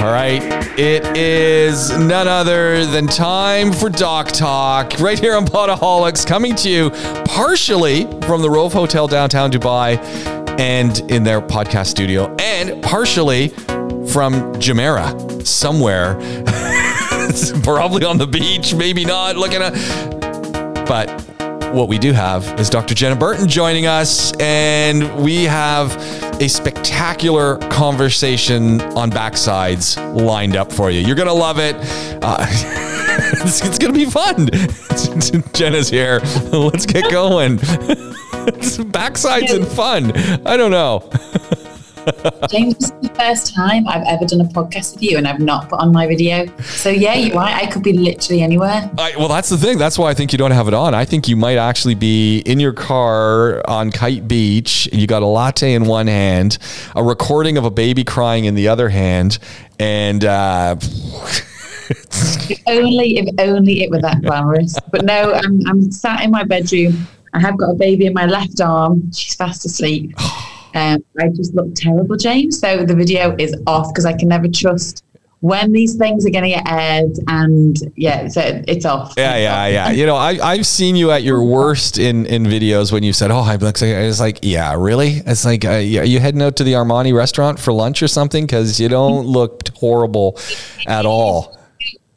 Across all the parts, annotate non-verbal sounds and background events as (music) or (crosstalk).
All right. It is none other than time for Doc Talk right here on Podaholics, coming to you partially from the Rove Hotel downtown Dubai and in their podcast studio, and partially from Jumeirah somewhere. (laughs) Probably on the beach, maybe not looking at. But what we do have is Dr. Jenna Burton joining us, and we have a spectacular conversation on backsides lined up for you. You're going to love it. Uh, (laughs) it's, it's going to be fun. (laughs) Jenna's here. Let's get going. (laughs) backsides and fun. I don't know. James, this is the first time I've ever done a podcast with you and I've not put on my video. So, yeah, you're right. I could be literally anywhere. I, well, that's the thing. That's why I think you don't have it on. I think you might actually be in your car on Kite Beach. You got a latte in one hand, a recording of a baby crying in the other hand, and. Uh, if only, if only it were that glamorous. But no, I'm, I'm sat in my bedroom. I have got a baby in my left arm. She's fast asleep. (laughs) Um, I just look terrible, James. So the video is off because I can never trust when these things are going to get aired. And yeah, so it's off. Yeah, yeah, yeah. You know, I, I've seen you at your worst in, in videos when you said, "Oh, I look." It's like, yeah, really? It's like, uh, are you heading out to the Armani restaurant for lunch or something? Because you don't look horrible at all.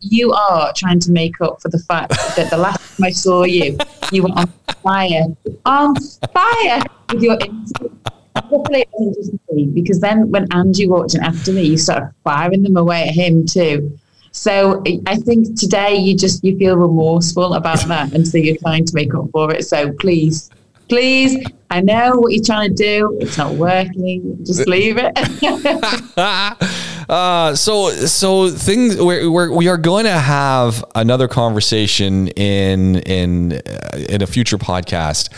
You are trying to make up for the fact that the last time I saw you, you were on fire, on fire with your. Hopefully it wasn't just me, because then when Angie walked in after me, you started firing them away at him too. So I think today you just you feel remorseful about (laughs) that, and so you're trying to make up for it. So please, please, I know what you're trying to do. It's not working. Just leave it. (laughs) uh, so so things we're, we're we are going to have another conversation in in uh, in a future podcast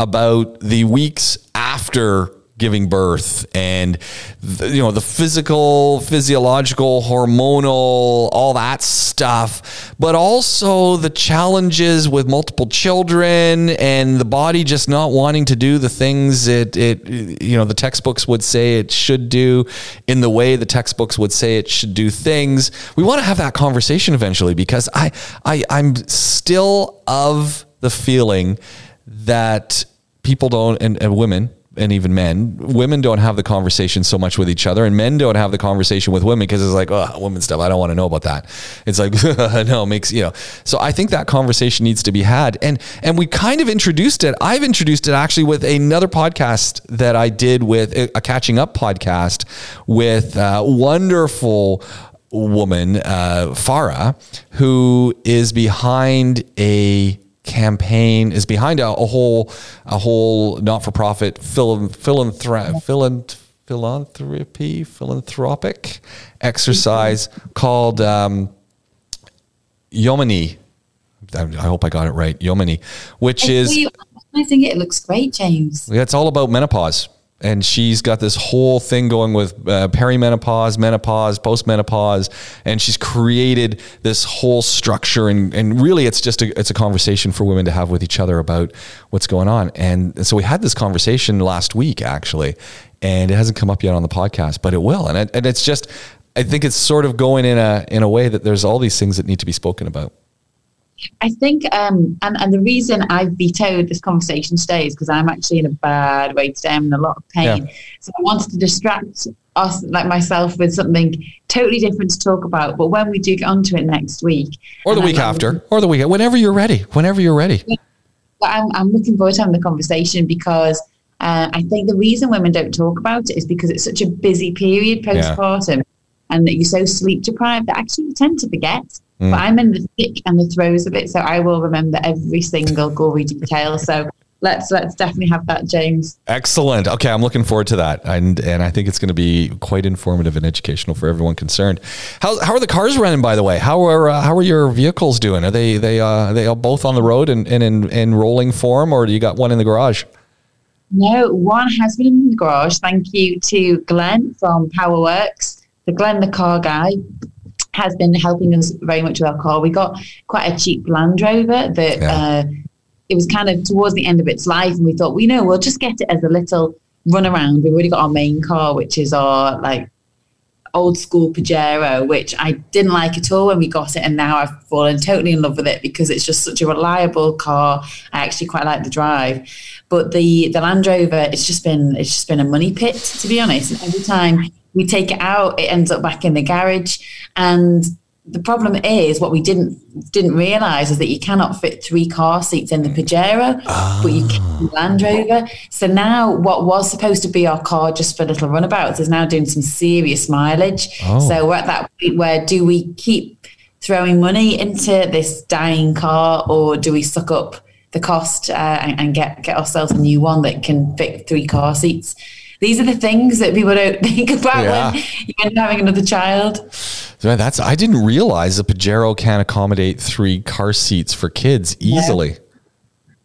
about the weeks after giving birth and the, you know the physical physiological hormonal all that stuff but also the challenges with multiple children and the body just not wanting to do the things it it you know the textbooks would say it should do in the way the textbooks would say it should do things. We want to have that conversation eventually because i i i'm still of the feeling that people don't and, and women and even men, women don't have the conversation so much with each other, and men don't have the conversation with women because it's like, oh, women stuff. I don't want to know about that. It's like, (laughs) no, makes you know. So I think that conversation needs to be had, and and we kind of introduced it. I've introduced it actually with another podcast that I did with a, a catching up podcast with uh, wonderful woman uh, Farah, who is behind a campaign is behind a, a whole a whole not-for-profit phil, philanthropy philanthropic exercise called um, Yomani. I, I hope I got it right. Yomini, which is I think it looks great, James. yeah, it's all about menopause. And she's got this whole thing going with uh, perimenopause, menopause, postmenopause, and she's created this whole structure. And, and really, it's just a, it's a conversation for women to have with each other about what's going on. And so we had this conversation last week, actually, and it hasn't come up yet on the podcast, but it will. And it, and it's just, I think it's sort of going in a in a way that there's all these things that need to be spoken about. I think, um, and, and the reason I vetoed this conversation today is because I'm actually in a bad way today. I'm in a lot of pain. Yeah. So I wanted to distract us, like myself, with something totally different to talk about. But when we do get onto it next week, Or the week I'm- after, or the week, whenever you're ready, whenever you're ready. I'm, I'm looking forward to having the conversation because uh, I think the reason women don't talk about it is because it's such a busy period postpartum and that you're so sleep deprived that actually you tend to forget. Mm. But I'm in the thick and the throes of it, so I will remember every single gory detail. So let's let's definitely have that, James. Excellent. Okay, I'm looking forward to that, and and I think it's going to be quite informative and educational for everyone concerned. How, how are the cars running, by the way? How are uh, how are your vehicles doing? Are they they uh, are they all both on the road and, and in in rolling form, or do you got one in the garage? No, one has been in the garage. Thank you to Glenn from PowerWorks. The Glenn, the car guy, has been helping us very much with our car. We got quite a cheap Land Rover that Yeah. uh, it was kind of towards the end of its life, and we thought, you know, we'll just get it as a little run around. We've already got our main car, which is our like old school Pajero, which I didn't like at all when we got it, and now I've fallen totally in love with it because it's just such a reliable car. I actually quite like the drive, but the the Land Rover, it's just been it's just been a money pit to be honest. And every time we take it out, it ends up back in the garage, and the problem is what we didn't didn't realize is that you cannot fit three car seats in the Pajero, oh. but you can the Land Rover. So now what was supposed to be our car just for little runabouts is now doing some serious mileage. Oh. So we're at that point where do we keep throwing money into this dying car or do we suck up the cost uh, and, and get get ourselves a new one that can fit three car seats? These are the things that people don't (laughs) think about yeah. when you end up having another child. That's I didn't realize the Pajero can accommodate three car seats for kids easily. Yeah.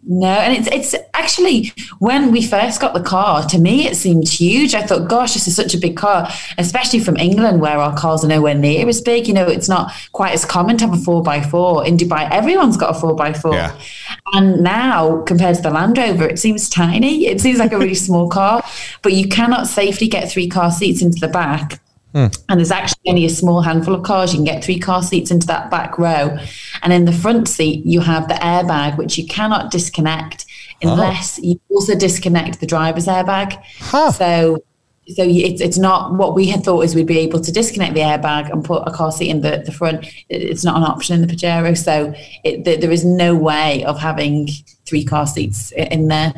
No, and it's it's actually when we first got the car, to me it seemed huge. I thought, gosh, this is such a big car, especially from England where our cars are nowhere near as big. You know, it's not quite as common to have a four by four. In Dubai, everyone's got a four by four. And now, compared to the Land Rover, it seems tiny. It seems like a really (laughs) small car, but you cannot safely get three car seats into the back And there's actually only a small handful of cars. You can get three car seats into that back row. And in the front seat, you have the airbag, which you cannot disconnect unless oh. you also disconnect the driver's airbag. Huh. So so it's it's not what we had thought is we'd be able to disconnect the airbag and put a car seat in the, the front. It's not an option in the Pajero, so it, the, there is no way of having three car seats in there.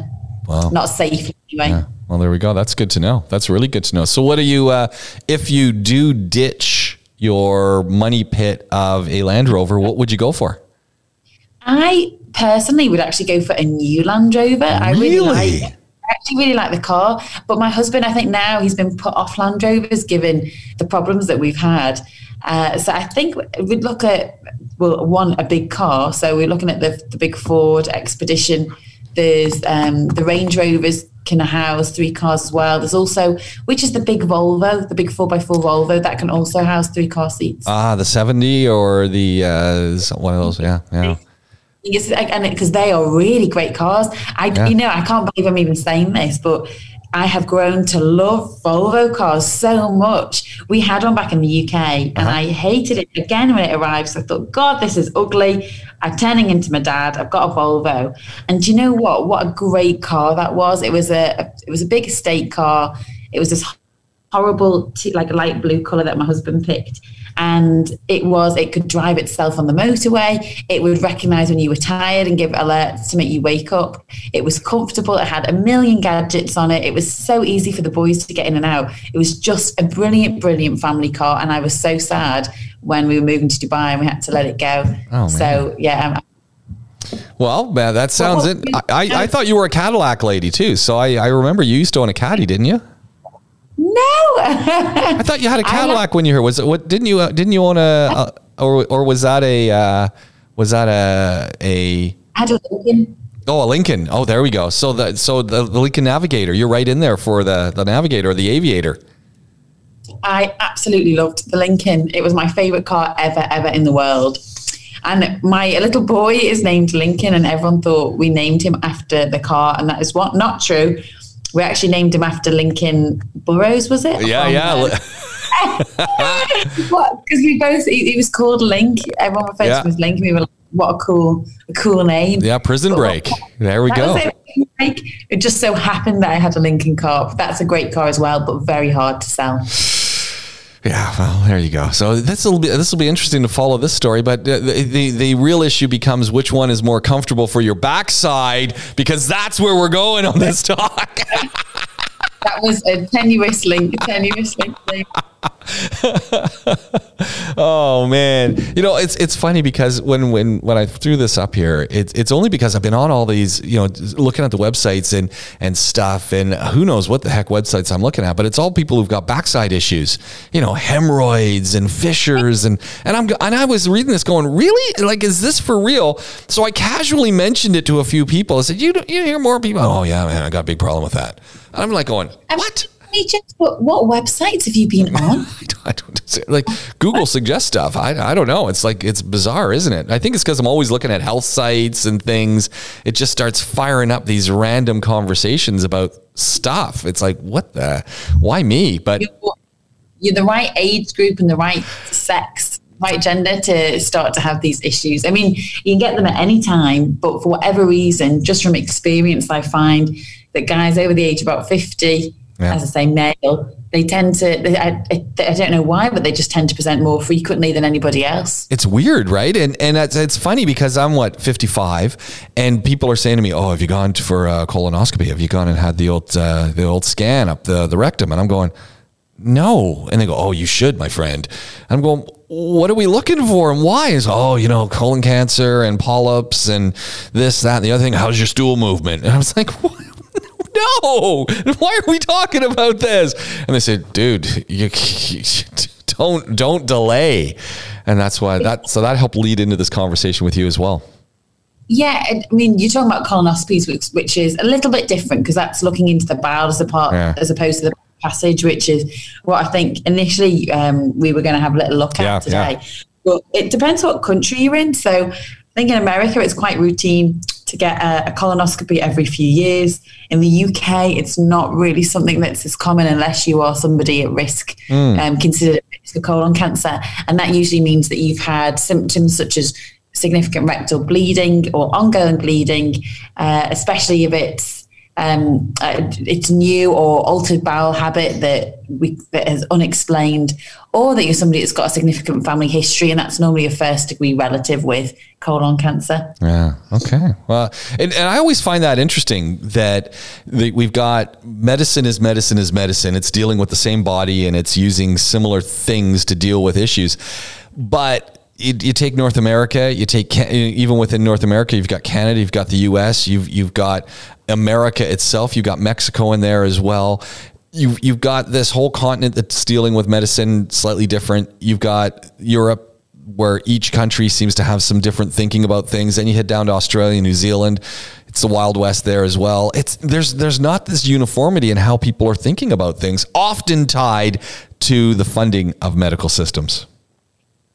Wow. Not safe anyway. Yeah. Well, there we go. That's good to know. That's really good to know. So, what do you, uh, if you do ditch your money pit of a Land Rover, what would you go for? I personally would actually go for a new Land Rover. Really? I really like. I actually really like the car, but my husband, I think now he's been put off Land Rovers given the problems that we've had. Uh, so I think we'd look at well, one a big car. So we're looking at the the big Ford Expedition. There's um, the Range Rovers can house three cars as well. There's also, which is the big Volvo, the big 4x4 Volvo that can also house three car seats. Ah, the 70 or the, uh, one of those. Yeah. Yeah. and because they are really great cars. I, yeah. you know, I can't believe I'm even saying this, but I have grown to love Volvo cars so much. We had one back in the UK and uh-huh. I hated it again when it arrived. So I thought, God, this is ugly. I'm turning into my dad. I've got a Volvo. And do you know what? What a great car that was. It was a, a it was a big estate car. It was this horrible, t- like light blue color that my husband picked. And it was it could drive itself on the motorway. It would recognize when you were tired and give alerts to make you wake up. It was comfortable. It had a million gadgets on it. It was so easy for the boys to get in and out. It was just a brilliant brilliant family car. And i was so sad when we were moving to dubai and we had to let it go. Oh, so yeah um, well, man, that sounds well, it. I, I, I, thought you were a Cadillac lady too. So I, I remember you used to own a Caddy, didn't you? No. I thought you had a Cadillac when you were. Was it what? Didn't you? Uh, didn't you own a, a? or or was that a? Uh, was that a a? I had a Lincoln. Oh, a Lincoln. Oh, there we go. So the so the, the Lincoln Navigator. You're right in there for the the Navigator or the Aviator. I absolutely loved the Lincoln. It was my favorite car ever, ever in the world. And my little boy is named Lincoln, and everyone thought we named him after the car, and that is what not true we actually named him after Lincoln Burrows, was it? Yeah, yeah. Um, (laughs) what? Because we both, he, he, was called Link. Everyone referred yeah. to him as Link. we were like, what a cool, a cool name. Yeah, Prison but Break. there we go. It. it just so happened that I had a Lincoln car. That's a great car as well, but very hard to sell. Yeah, well, there you go. So this will be this will be interesting to follow this story, but the, the the real issue becomes which one is more comfortable for your backside because that's where we're going on this talk. (laughs) that was a tenuous link, a tenuous link. (laughs) (laughs) oh man, you know it's it's funny because when when when I threw this up here, it's it's only because I've been on all these, you know, looking at the websites and and stuff, and who knows what the heck websites I'm looking at, but it's all people who've got backside issues, you know, hemorrhoids and fissures, and and I'm and I was reading this going, really, like, is this for real? So I casually mentioned it to a few people. I said, you you hear more people? Oh yeah, man, I got a big problem with that. And I'm like going, what? What, what websites have you been (laughs) on? I don't, like Google suggests stuff. I, I don't know. It's like it's bizarre, isn't it? I think it's because I'm always looking at health sites and things. It just starts firing up these random conversations about stuff. It's like what the? Why me? But you're the right age group and the right sex, right gender to start to have these issues. I mean, you can get them at any time, but for whatever reason, just from experience, I find that guys over the age of about 50, yeah. as I say, male, they tend to, they, I, I, don't know why, but they just tend to present more frequently than anybody else. It's weird, right? And and it's, it's funny because I'm what 55, and people are saying to me, "Oh, have you gone for a colonoscopy? Have you gone and had the old uh, the old scan up the the rectum?" And I'm going, "No," and they go, "Oh, you should, my friend." I'm going, what are we looking for and why is oh you know colon cancer and polyps and this that and the other thing how's your stool movement and i was like (laughs) what? No why are we talking about this and they said dude you, you (laughs) don't don't delay and that's why that so that helped lead into this conversation with you as well yeah, I mean, you're talking about colonoscopies, which, which is a little bit different because that's looking into the bowel as a part, yeah. as opposed to the passage, which is what I think initially um, we were going to have a little look at yeah, today. Yeah. But it depends what country you're in. So I think in America, it's quite routine to get a, a, colonoscopy every few years. In the UK, it's not really something that's as common unless you are somebody at risk, mm. um, considered for colon cancer. And that usually means that you've had symptoms such as significant rectal bleeding or ongoing bleeding, uh, especially if it's um, uh, it's new or altered bowel habit that we that is unexplained, or that you're somebody that's got a significant family history, and that's normally a first degree relative with colon cancer. Yeah. Okay. Well, and, and I always find that interesting that the, we've got medicine is medicine is medicine. It's dealing with the same body and it's using similar things to deal with issues, but you, you, take North America, you take even within North America, you've got Canada, you've got the U.S., you've you've got America itself, you've got Mexico in there as well. You've you've got this whole continent that's dealing with medicine slightly different. You've got Europe where each country seems to have some different thinking about things. Then you head down to Australia, New Zealand. It's the Wild West there as well. It's there's there's not this uniformity in how people are thinking about things, often tied to the funding of medical systems.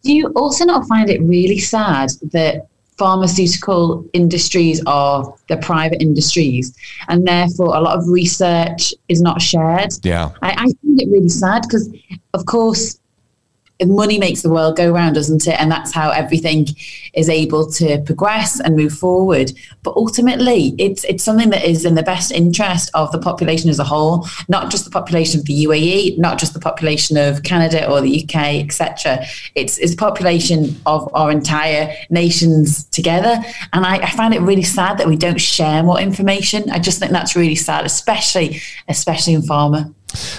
Do you also not find it really sad that pharmaceutical industries are the private industries and therefore a lot of research is not shared? Yeah. I, I find it really sad because, of course, money makes the world go round, doesn't it? And that's how everything is able to progress and move forward. But ultimately, it's it's something that is in the best interest of the population as a whole, not just the population of the UAE, not just the population of Canada or the UK, etc. It's it's the population of our entire nations together. And I, I find it really sad that we don't share more information. I just think that's really sad, especially especially in pharma.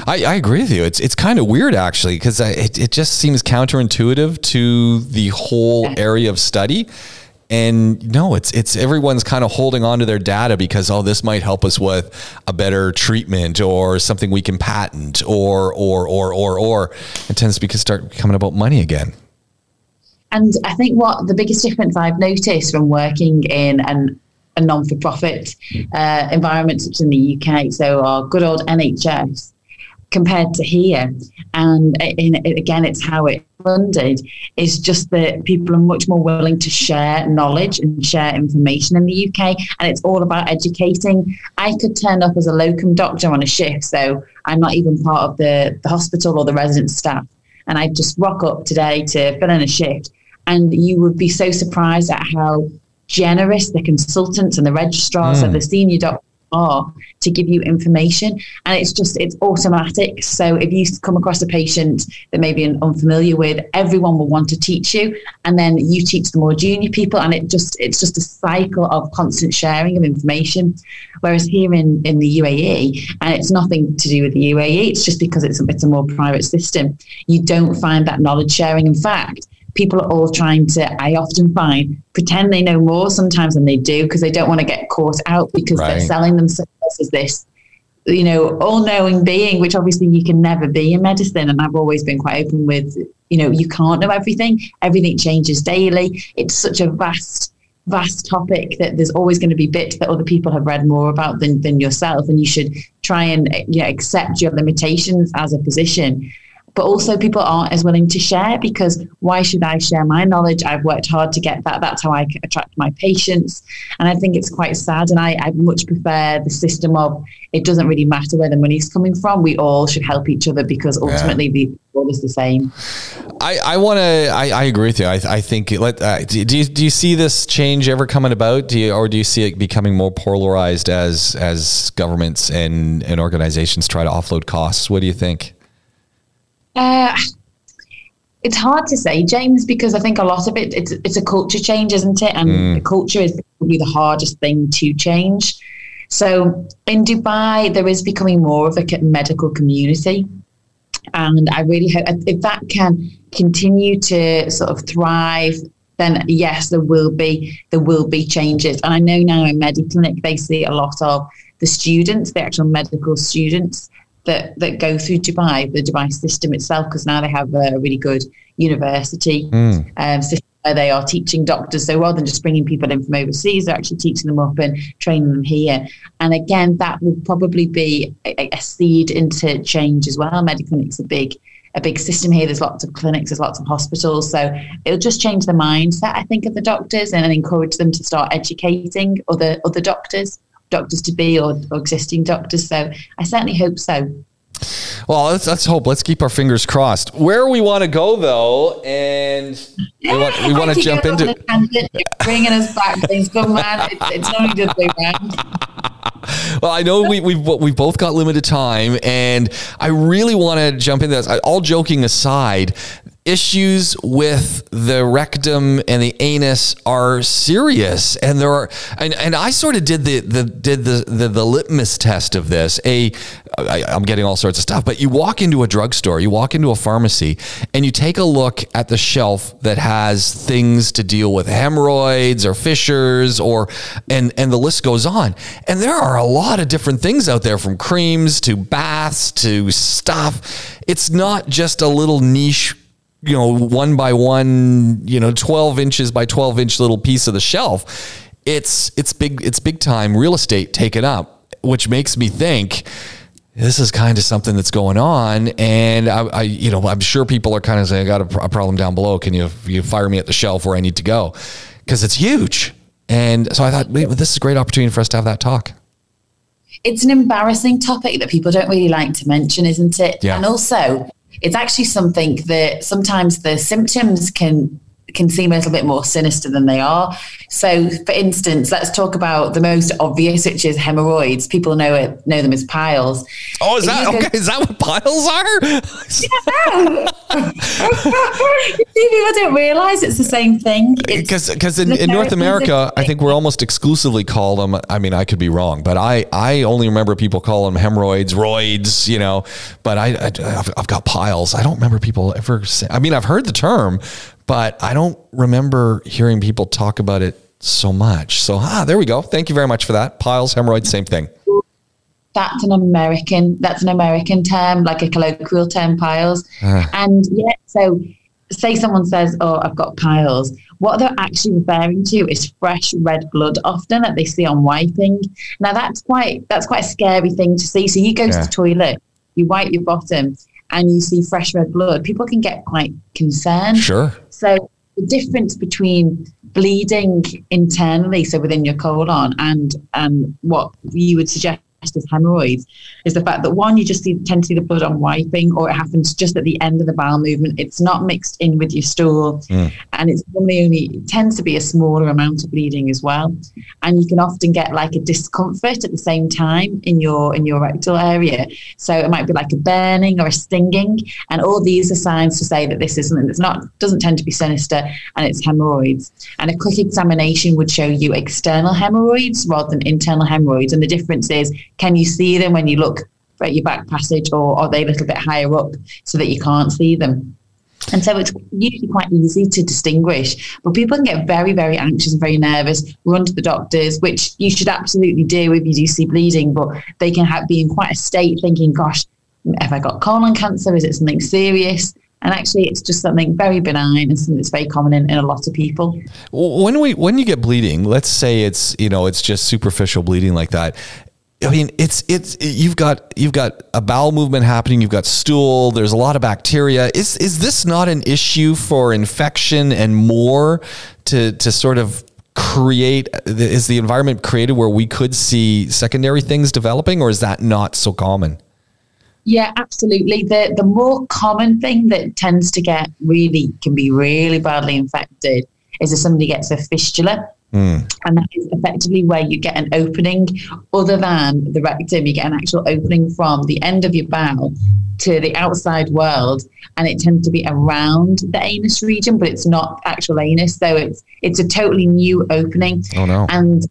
I, I, agree with you. It's it's kind of weird actually because it, it just seems counterintuitive to the whole area of study. And no, it's it's everyone's kind of holding on to their data because oh, this might help us with a better treatment or something we can patent or or or or or. It tends to start becoming about money again. And I think what the biggest difference I've noticed from working in an a non-for-profit uh, environment such as in the UK, so our good old NHS, compared to here. And in, again, it's how it's funded. Is just that people are much more willing to share knowledge and share information in the UK, and it's all about educating. I could turn up as a locum doctor on a shift, so I'm not even part of the, the hospital or the resident staff, and I just rock up today to fill in a shift, and you would be so surprised at how generous the consultants and the registrars mm. and the senior doctors are to give you information. And it's just it's automatic. So if you come across a patient that maybe you're unfamiliar with everyone will want to teach you. And then you teach the more junior people and it just it's just a cycle of constant sharing of information. Whereas here in in the UAE and it's nothing to do with the UAE it's just because it's a, it's a more private system. You don't find that knowledge sharing. In fact people are all trying to, I often find, pretend they know more sometimes than they do because they don't want to get caught out because right. they're selling themselves as this, you know, all knowing being, which obviously you can never be in medicine. And I've always been quite open with, you know, you can't know everything, everything changes daily. It's such a vast, vast topic that there's always going to be bits that other people have read more about than, than yourself and you should try and you know, accept your limitations as a physician but also people aren't as willing to share because why should I share my knowledge? I've worked hard to get that. That's how I attract my patients. And I think it's quite sad. And I, I much prefer the system of it doesn't really matter where the money's coming from. We all should help each other because ultimately yeah. the goal is the same. I, I want to, I, I agree with you. I, I think, let, uh, do, do, you, do you see this change ever coming about? Do you, or do you see it becoming more polarized as, as governments and, and organizations try to offload costs? What do you think? Uh, it's hard to say, James, because I think a lot of it it's it's a culture change, isn't it? And mm. the culture is probably the hardest thing to change. So in Dubai, there is becoming more of a medical community, and I really hope if that can continue to sort of thrive. Then yes, there will be there will be changes, and I know now in Mediclinic they see a lot of the students, the actual medical students, that that go through Dubai, the Dubai system itself, because now they have a really good university mm. um, system where they are teaching doctors. So rather than just bringing people in from overseas, they're actually teaching them up and training them here. And again, that will probably be a, a seed into change as well. Mediclinic's a big a big system here. There's lots of clinics, there's lots of hospitals. So it'll just change the mindset, I think, of the doctors and encourage them to start educating other other doctors doctors to be or, or existing doctors. So I certainly hope so. Well, let's, let's hope. Let's keep our fingers crossed. Where we want to go, though, and we want, we want to jump into. Bringing us back, things. Come on, it's, it's only just way round. Well, I know we, we've we've both got limited time, and I really want to jump into this. All joking aside, issues with the rectum and the anus are serious. And there are and, and I sort of did the, the did the, the the litmus test of this. A I, I'm getting all sorts of stuff but you walk into a drugstore you walk into a pharmacy and you take a look at the shelf that has things to deal with hemorrhoids or fissures or and and the list goes on. And there are a lot of different things out there from creams to baths to stuff. It's not just a little niche you know, one by one, you know, 12 inches by 12 inch little piece of the shelf. It's, it's big, it's big time real estate taken up, which makes me think this is kind of something that's going on. And I, I you know, I'm sure people are kind of saying, I got a, a problem down below. Can you, you fire me at the shelf where I need to go? Cause it's huge. And so I thought, wait, this is a great opportunity for us to have that talk it's an embarrassing topic that people don't really like to mention, isn't it? Yeah. And also, it's actually something that sometimes the symptoms can can seem a little bit more sinister than they are. So, for instance, let's talk about the most obvious, which is hemorrhoids. People know it, know them as piles. Oh, is that okay? is that what piles are? yeah. (laughs) people don't realize it's the same thing. Because because in, in North America, I think we're almost exclusively call them. I mean, I could be wrong, but I I only remember people call them hemorrhoids, roids, you know. But I, I I've got piles. I don't remember people ever. Say, I mean, I've heard the term, but I don't remember hearing people talk about it so much. So, ah, there we go. Thank you very much for that. Piles, hemorrhoids, same thing. That's an American. That's an American term, like a colloquial term, piles. Uh. And yeah, so say someone says, "Oh, I've got piles." What they're actually referring to is fresh red blood, often that they see on wiping. Now, that's quite that's quite a scary thing to see. So you go yeah. to the toilet, you wipe your bottom, and you see fresh red blood. People can get quite concerned. Sure. So the difference between bleeding internally, so within your colon, and and what you would suggest as hemorrhoids is the fact that one, you just see, tend to see the blood on wiping, or it happens just at the end of the bowel movement. It's not mixed in with your stool, mm. and it's normally only it tends to be a smaller amount of bleeding as well. And you can often get like a discomfort at the same time in your in your rectal area. So it might be like a burning or a stinging, and all these are signs to say that this is something that's not doesn't tend to be sinister, and it's hemorrhoids. And a quick examination would show you external hemorrhoids rather than internal hemorrhoids, and the difference is can you see them when you look at your back passage, or are they a little bit higher up so that you can't see them? And so it's usually quite easy to distinguish, but people can get very, very anxious and very nervous, run to the doctors, which you should absolutely do if you do see bleeding, but they can have, be in quite a state thinking, gosh, have I got colon cancer? Is it something serious? And actually, it's just something very benign and something that's very common in, in a lot of people. When we when you get bleeding, let's say it's you know it's just superficial bleeding like that I mean, it's it's you've got you've got a bowel movement happening. You've got stool. There's a lot of bacteria. Is is this not an issue for infection and more to to sort of create? Is the environment created where we could see secondary things developing, or is that not so common? Yeah, absolutely. The the more common thing that tends to get really can be really badly infected is if somebody gets a fistula. Mm. And that is effectively where you get an opening, other than the rectum, you get an actual opening from the end of your bowel to the outside world, and it tends to be around the anus region, but it's not actual anus. So it's it's a totally new opening. Oh no! And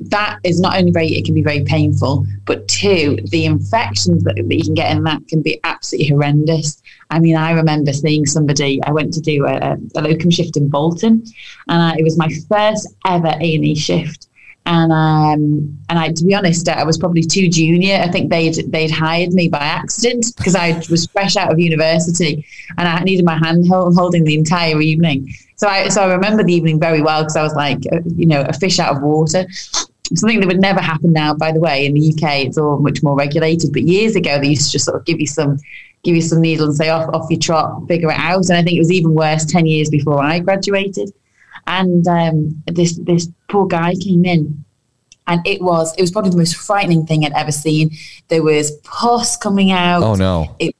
that is not only very it can be very painful but two the infections that, that you can get in that can be absolutely horrendous. I mean i remember seeing somebody i went to do a, a locum shift in bolton and I, it was my first ever a&e shift and um, and I, to be honest, I was probably too junior. I think they'd they'd hired me by accident because I was fresh out of university and I needed my hand holding the entire evening. So I so I remember the evening very well because I was like, uh, you know, a fish out of water. Something that would never happen now, by the way. In the UK, it's all much more regulated. But years ago, they used to just sort of give you some give you some needle and say off off your trot, figure it out. And I think it was even worse ten years before I graduated and um, this this poor guy came in and it was it was probably the most frightening thing I'd ever seen. There was pus coming out. Oh no! It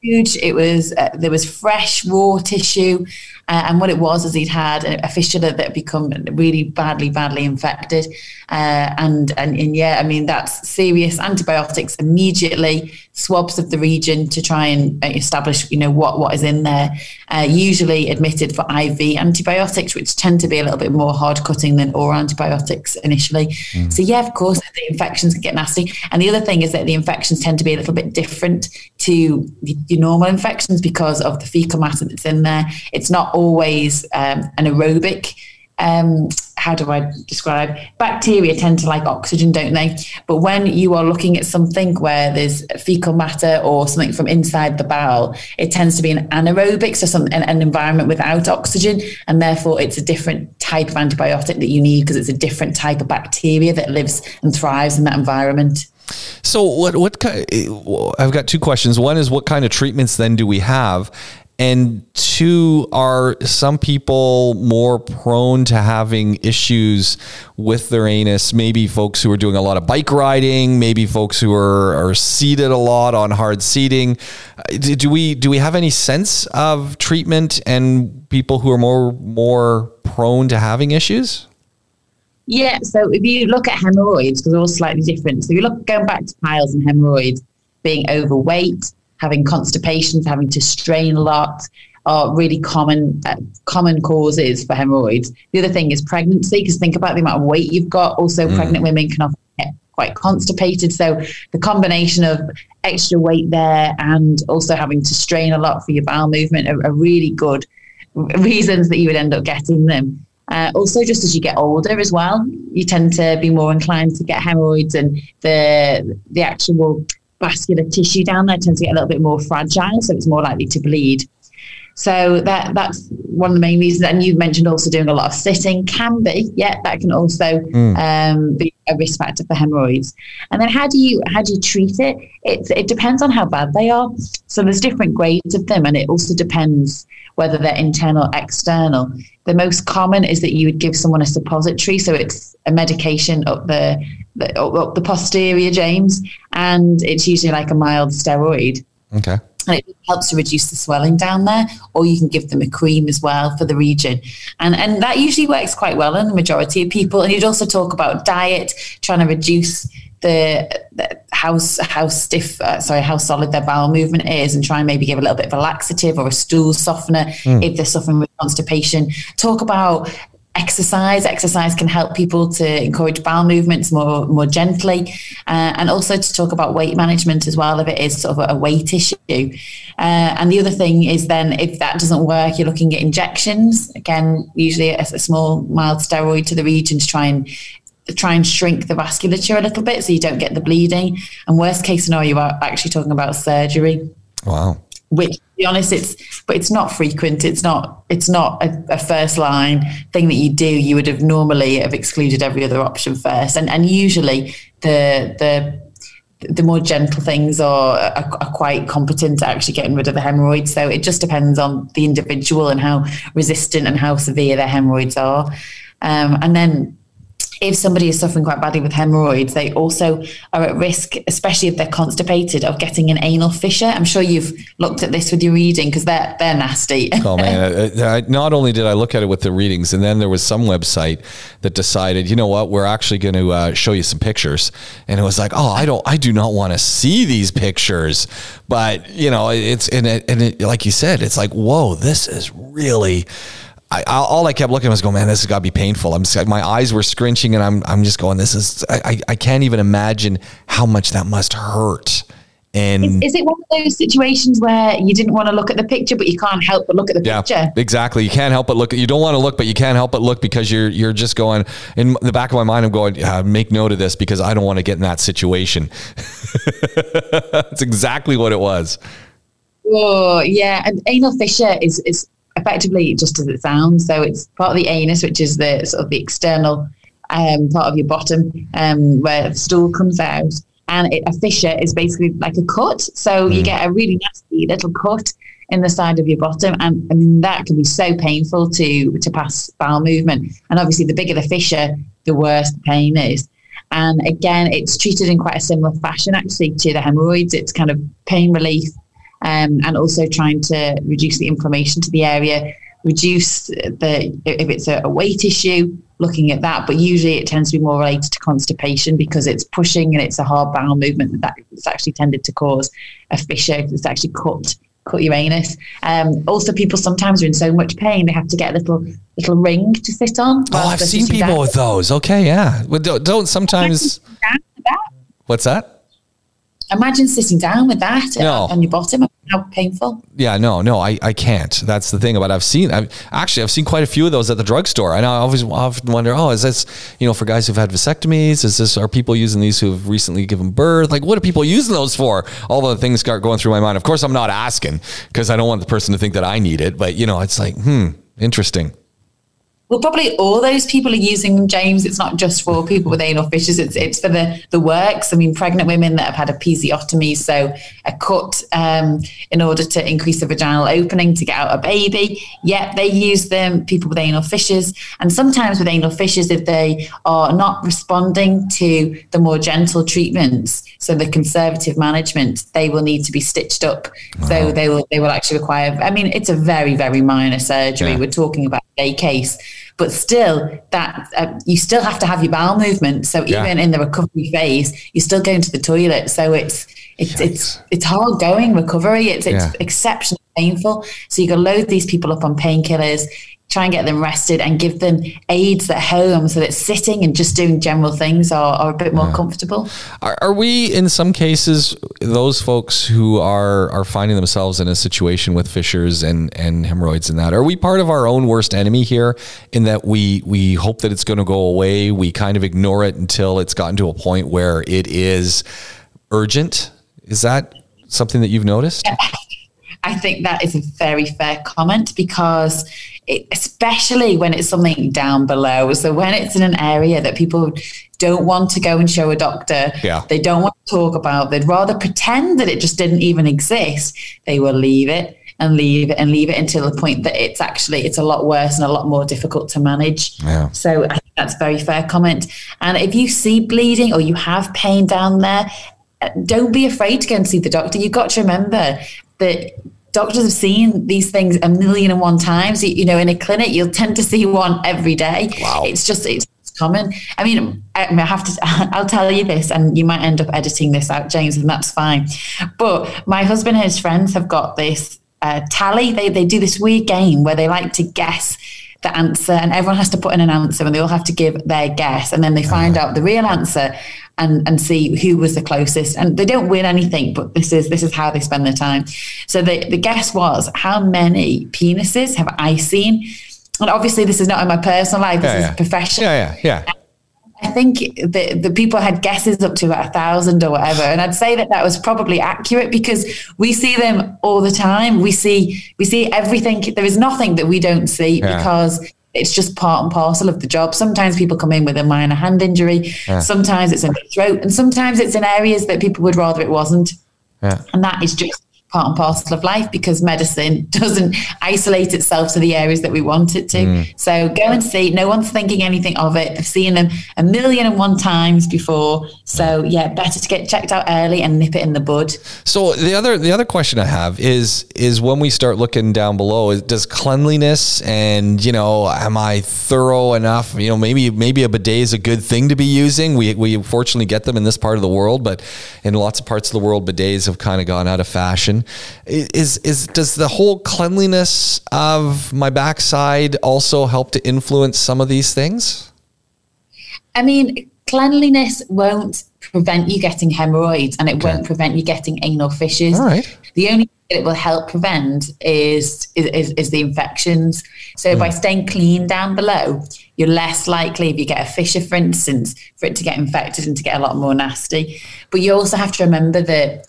huge. It was uh, there was fresh raw tissue, uh, and what it was is he'd had a, a fistula that had become really badly, badly infected, uh, and, and and yeah, I mean that's serious antibiotics immediately, swabs of the region to try and uh, establish you know what what is in there. Uh, usually admitted for IV antibiotics, which tend to be a little bit more hard cutting than oral antibiotics initially. Mm. So yeah, of course the infections can get nasty, and the other thing is that the infections tend to be a little bit different to your normal infections because of the fecal matter that's in there. It's not always um, an aerobic um, how do I describe? Bacteria tend to like oxygen, don't they? But when you are looking at something where there's fecal matter or something from inside the bowel, it tends to be an anaerobic, so some an, an environment without oxygen, and therefore it's a different type of antibiotic that you need because it's a different type of bacteria that lives and thrives in that environment. So what what kind? I've got two questions. One is what kind of treatments then do we have, and two, are some people more prone to having issues with their anus? Maybe folks who are doing a lot of bike riding, maybe folks who are, are seated a lot on hard seating. Uh, do we do we have any sense of treatment and people who are more more prone to having issues? Yeah, so if you look at hemorrhoids, because they're all slightly different. So you look going back to piles and hemorrhoids, being overweight, having constipations, having to strain a lot are really common uh, common causes for hemorrhoids. The other thing is pregnancy, because think about the amount of weight you've got. Also, mm. pregnant women can often get quite constipated. So the combination of extra weight there and also having to strain a lot for your bowel movement are, are really good (laughs) reasons that you would end up getting them. Uh, also, just as you get older as well, you tend to be more inclined to get hemorrhoids, and the the actual vascular tissue down there tends to get a little bit more fragile, so it's more likely to bleed. So that that's one of the main reasons. And you mentioned also doing a lot of sitting can be, yeah, that can also mm. um, be a risk factor for hemorrhoids. And then how do you how do you treat it? It it depends on how bad they are. So there's different grades of them, and it also depends whether they're internal or external. The most common is that you would give someone a suppository, so it's a medication up the, the up the posterior, James, and it's usually like a mild steroid. Okay. And it helps to reduce the swelling down there, or you can give them a cream as well for the region, and and that usually works quite well in the majority of people. And you'd also talk about diet, trying to reduce the, the how how stiff, uh, sorry, how solid their bowel movement is, and try and maybe give a little bit of a laxative or a stool softener mm. if they're suffering with constipation. Talk about exercise. Exercise can help people to encourage bowel movements more more gently, uh, and also to talk about weight management as well if it is sort of a weight issue. Uh, and the other thing is then if that doesn't work, you're looking at injections. Again, usually a, a small mild steroid to the region to try and try and shrink the vasculature a little bit so you don't get the bleeding. And worst case scenario, you are actually talking about surgery. Wow. Which be honest, it's but it's not frequent. It's not it's not a, a, first line thing that you do. You would have normally have excluded every other option first, and and usually the the the more gentle things are, are, are, quite competent at actually getting rid of the hemorrhoids. So it just depends on the individual and how resistant and how severe their hemorrhoids are. Um, and then if somebody is suffering quite badly with hemorrhoids, they also are at risk, especially if they're constipated, of getting an anal fissure. I'm sure you've looked at this with your reading because they're they're nasty. (laughs) oh man! I, not only did I look at it with the readings, and then there was some website that decided, you know what, we're actually going to uh, show you some pictures, and it was like, oh, I don't, I do not want to see these pictures, but you know, it's and it, and it, like you said, it's like, whoa, this is really I, all I kept looking at was going, man, this has got to be painful. I'm just, my eyes were scrunching, and I'm I'm just going, this is I, I can't even imagine how much that must hurt. And is, is, it one of those situations where you didn't want to look at the picture, but you can't help but look at the yeah, picture? Exactly. You can't help but look. You don't want to look, but you can't help but look because you're you're just going. In the back of my mind, I'm going, uh, make note of this because I don't want to get in that situation. (laughs) That's exactly what it was. Oh yeah, and anal fissure is is effectively just as it sounds. So it's part of the anus, which is the sort of the external um, part of your bottom um, where the stool comes out. And it, a fissure is basically like a cut. So mm. you get a really nasty little cut in the side of your bottom. And mean, that can be so painful to, to pass bowel movement. And obviously, the bigger the fissure, the worse the pain is. And again, it's treated in quite a similar fashion actually to the hemorrhoids. It's kind of pain relief um, and also trying to reduce the inflammation to the area, reduce the if it's a, weight issue, looking at that. But usually it tends to be more related to constipation because it's pushing and it's a hard bowel movement that it's actually tended to cause a fissure that's actually cut cut your anus. Um, also, people sometimes are in so much pain they have to get a little little ring to sit on. Oh, I've seen people down. with those. Okay, yeah. Well, don't, don't sometimes. What's that? imagine sitting down with that no. on your bottom. How painful. Yeah, no, no, I, I can't. That's the thing about I've seen. I've actually I've seen quite a few of those at the drugstore, and I always often wonder, oh, is this you know for guys who've had vasectomies? Is this are people using these who have recently given birth? Like, what are people using those for? All the things start going through my mind. Of course, I'm not asking because I don't want the person to think that I need it, but you know, it's like, hmm, interesting. Well, probably all those people are using James. It's not just for people with anal fissures. It's it's for the the works. I mean, pregnant women that have had a episiotomy, so a cut um, in order to increase the vaginal opening to get out a baby. Yet they use them. People with anal fissures, and sometimes with anal fissures, if they are not responding to the more gentle treatments, so the conservative management, they will need to be stitched up. Wow. So they will they will actually require. I mean, it's a very very minor surgery. Yeah. We're talking about a case but still that uh, you still have to have your bowel movement so yeah. even in the recovery phase you're still going to the toilet so it's it's Yikes. it's it's hard going recovery it's it's yeah. exceptionally painful so you got to load these people up on painkillers try and get them rested and give them aids at home so that sitting and just doing general things are, are a bit more yeah. comfortable. Are, are, we, in some cases, those folks who are, are finding themselves in a situation with fissures and, and hemorrhoids and that, are we part of our own worst enemy here in that we, we hope that it's going to go away? We kind of ignore it until it's gotten to a point where it is urgent? Is that something that you've noticed? I think that is a very fair comment because it, especially when it's something down below. So when it's in an area that people don't want to go and show a doctor, yeah. they don't want to talk about, they'd rather pretend that it just didn't even exist. They will leave it and leave it and leave it until the point that it's actually it's a lot worse and a lot more difficult to manage. Yeah. So I think that's a very fair comment. And if you see bleeding or you have pain down there, uh, don't be afraid to go and see the doctor. You've got to remember that doctors have seen these things a million and one times. You know, in a clinic, you'll tend to see one every day. Wow. It's just, it's common. I mean, I have to, (laughs) I'll tell you this, and you might end up editing this out, James, and that's fine. But my husband and his friends have got this uh, tally. They, they do this weird game where they like to guess the answer and everyone has to put in an answer and they all have to give their guess and then they find uh-huh. (sighs) out the real answer and and see who was the closest. And they don't win anything, but this is this is how they spend their time. So the the guess was how many penises have I seen? And obviously, this is not in my personal life. This yeah, is yeah. professional. Yeah, yeah, yeah. I think the, the people had guesses up to about a thousand or whatever, and I'd say that that was probably accurate because we see them all the time. We see we see everything. There is nothing that we don't see yeah. because it's just part and parcel of the job. Sometimes people come in with a minor hand injury, yeah. sometimes it's in the throat, and sometimes it's in areas that people would rather it wasn't. Yeah. And that is just part and parcel of life because medicine (laughs) doesn't isolate itself to the areas that we want it to. Mm. So go and see. No one's thinking anything of it. They've seen them a million and one times before. So yeah, better to get checked out early and nip it in the bud. So the other the other question I have is is when we start looking down below, is, does cleanliness and you know, am I thorough enough? You know, maybe maybe a bidet is a good thing to be using. We we fortunately get them in this part of the world, but in lots of parts of the world, bidets have kind of gone out of fashion. Is is does the whole cleanliness of my backside also help to influence some of these things? I mean, cleanliness won't prevent you getting hemorrhoids and it okay. won't prevent you getting anal fissures. All right. The only thing it will help prevent is is, is the infections. So mm. by staying clean down below, you're less likely if you get a fissure, for instance, for it to get infected and to get a lot more nasty. But you also have to remember that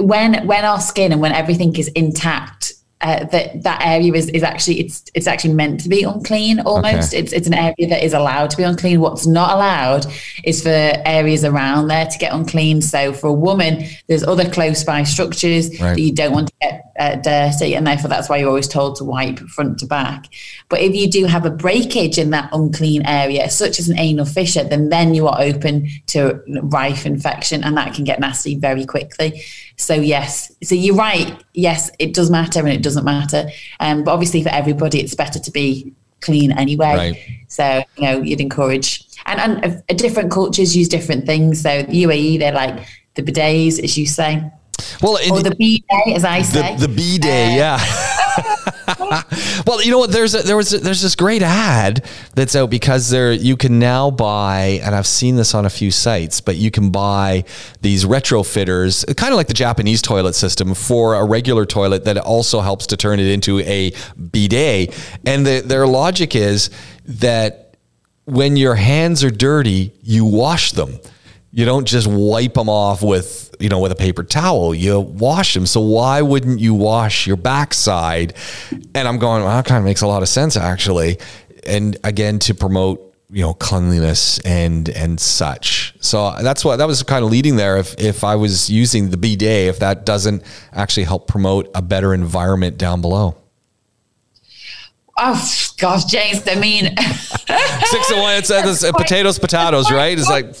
when when our skin and when everything is intact uh, that that area is, is actually it's it's actually meant to be unclean almost. Okay. it's it's an area that is allowed to be unclean. What's not allowed is for areas around there to get unclean. So for a woman there's other close by structures right. that you don't want to get uh, dirty and therefore that's why you're always told to wipe front to back. But if you do have a breakage in that unclean area such as an anal fissure then then you are open to rife infection and that can get nasty very quickly so yes, so you're right. Yes, it does matter and it doesn't matter. Um, but obviously for everybody, it's better to be clean anyway. Right. So you know, you'd encourage and and uh, different cultures use different things. So the UAE, they're like the bidets, as you say. Well, or the B day, as I say. The, the B day, uh, yeah. (laughs) well, you know what? There's a, there was a, there's this great ad that's out because there you can now buy, and I've seen this on a few sites, but you can buy these retrofitters, kind of like the Japanese toilet system, for a regular toilet that also helps to turn it into a bidet. And the, their logic is that when your hands are dirty, you wash them you don't just wipe them off with you know with a paper towel you wash them so why wouldn't you wash your backside and i'm going well, that kind of makes a lot of sense actually and again to promote you know cleanliness and and such so that's what that was kind of leading there if if i was using the b-day if that doesn't actually help promote a better environment down below Oh gosh, James! I mean, (laughs) six and one. It's, it's potatoes, potatoes, right? It's like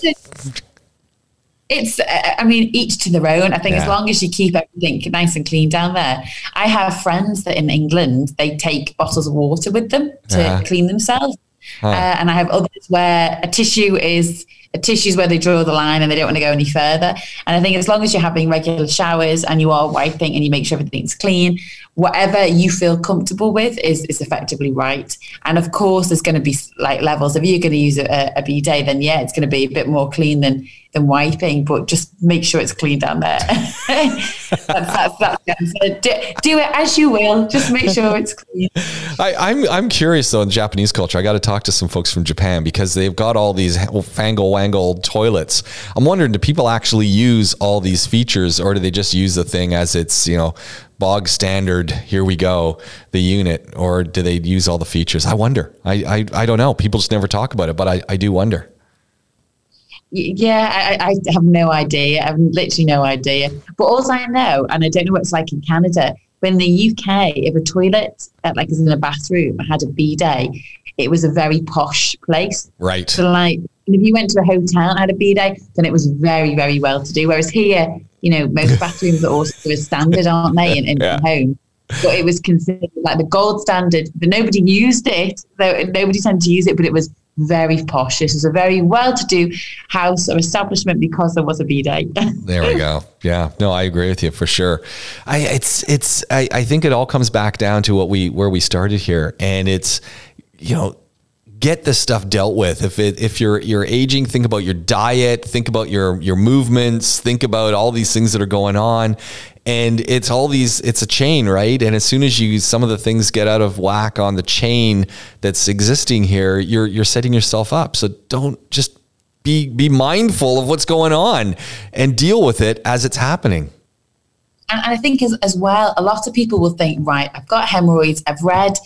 it's i mean each to their own i think yeah. as long as you keep everything nice and clean down there i have friends that in england they take bottles of water with them to yeah. clean themselves huh. uh, and i have others where a tissue is a tissue is where they draw the line and they don't want to go any further and i think as long as you're having regular showers and you are wiping and you make sure everything's clean whatever you feel comfortable with is, is effectively right. And of course, there's going to be like levels. If you're going to use a, a bidet, then yeah, it's going to be a bit more clean than than wiping, but just make sure it's clean down there. (laughs) that's, that's, that's do, do, it as you will. Just make sure it's clean. (laughs) I, am I'm, I'm curious though in Japanese culture. I got to talk to some folks from Japan because they've got all these oh, fangle wangle toilets. I'm wondering, do people actually use all these features, or do they just use the thing as it's you know bog standard here we go the unit or do they use all the features? I wonder. I i, I don't know. People just never talk about it but i, I do wonder. Yeah I, I have no idea. I have literally no idea. But all i know and i don't know what it's like in canada but in the uk if a toilet uh, like is in a bathroom had a bidet it was a very posh place. Right. So like if you went to a hotel and had a bidet then it was very very well to do whereas here you know, most (laughs) bathrooms are also a standard, aren't they, in, in yeah. home? But it was considered like the gold standard. But nobody used it. Though nobody tended to use it, but it was very posh. This was a very well-to-do house or establishment because there was a bidet. (laughs) there we go. Yeah, no, I agree with you for sure. I it's it's I, I think it all comes back down to what we where we started here, and it's you know get this stuff dealt with. If it, if you're you're aging, think about your diet, think about your your movements, think about all these things that are going on. and it's all these it's a chain right and as soon as you some of the things get out of whack on the chain that's existing here you're you're setting yourself up so don't just be be mindful of what's going on and deal with it as it's happening and, I think as, as well, a lot of people will think, right, I've got hemorrhoids. I've read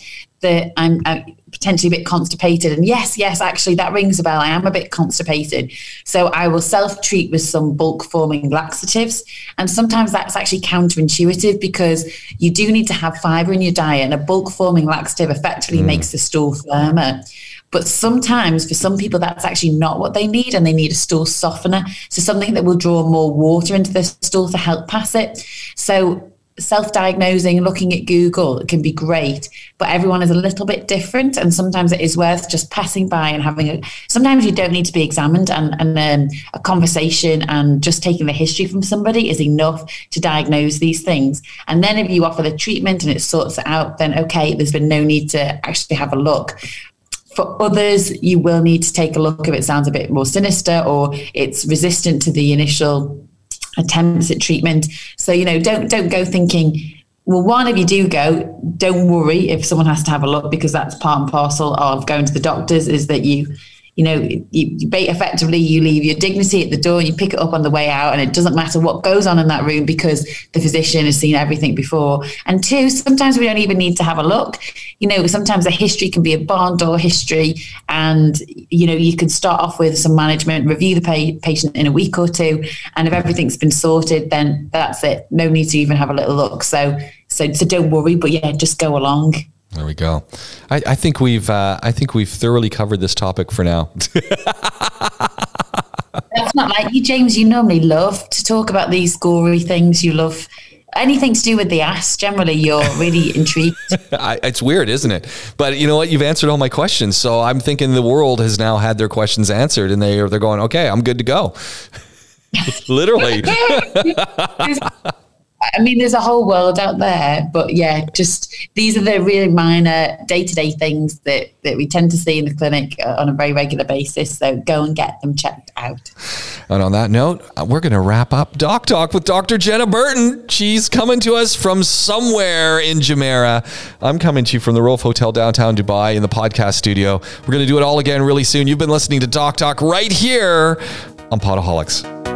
that I'm, I'm, potentially a bit constipated. And yes, yes, actually, that rings a bell. I am a bit constipated. So I will self treat with some bulk forming laxatives. And sometimes that's actually counterintuitive because you do need to have fiber in your diet, and a bulk forming laxative effectively mm. makes the stool firmer. But sometimes for some people, that's actually not what they need, and they need a stool softener. So something that will draw more water into the stool to help pass it. So self-diagnosing looking at google it can be great but everyone is a little bit different and sometimes it is worth just passing by and having a sometimes you don't need to be examined and, and um, a conversation and just taking the history from somebody is enough to diagnose these things. And then if you offer the treatment and it sorts it out then okay there's been no need to actually have a look. For others, you will need to take a look if it sounds a bit more sinister or it's resistant to the initial attempts at treatment. So, you know, don't don't go thinking, well, one, if you do go, don't worry if someone has to have a look because that's part and parcel of going to the doctors is that you you know, you, effectively you leave your dignity at the door, and you pick it up on the way out, and it doesn't matter what goes on in that room because the physician has seen everything before. And two, sometimes we don't even need to have a look. You know, sometimes a history can be a barn door history, and you know, you can start off with some management, review the pa- patient in a week or two, and if everything's been sorted, then that's it. No need to even have a little look. So, so, so don't worry, but yeah, just go along. There we go. I, I think we've uh, I think we've thoroughly covered this topic for now. (laughs) That's not like you, James. You normally love to talk about these gory things. You love anything to do with the ass. Generally, you're really (laughs) intrigued. I, it's weird, isn't it? But you know what? You've answered all my questions, so I'm thinking the world has now had their questions answered, and they they're going, okay, I'm good to go. (laughs) Literally. I mean, there's a whole world out there, but yeah, just these are the really minor day to day things that, that we tend to see in the clinic uh, on a very regular basis. So go and get them checked out. And on that note, uh, we're going to wrap up Doc Talk with Dr. Jenna Burton. She's coming to us from somewhere in Jumeirah. I'm coming to you from the Rove Hotel downtown Dubai in the podcast studio. We're going to do it all again really soon. You've been listening to Doc Talk right here on Podaholics.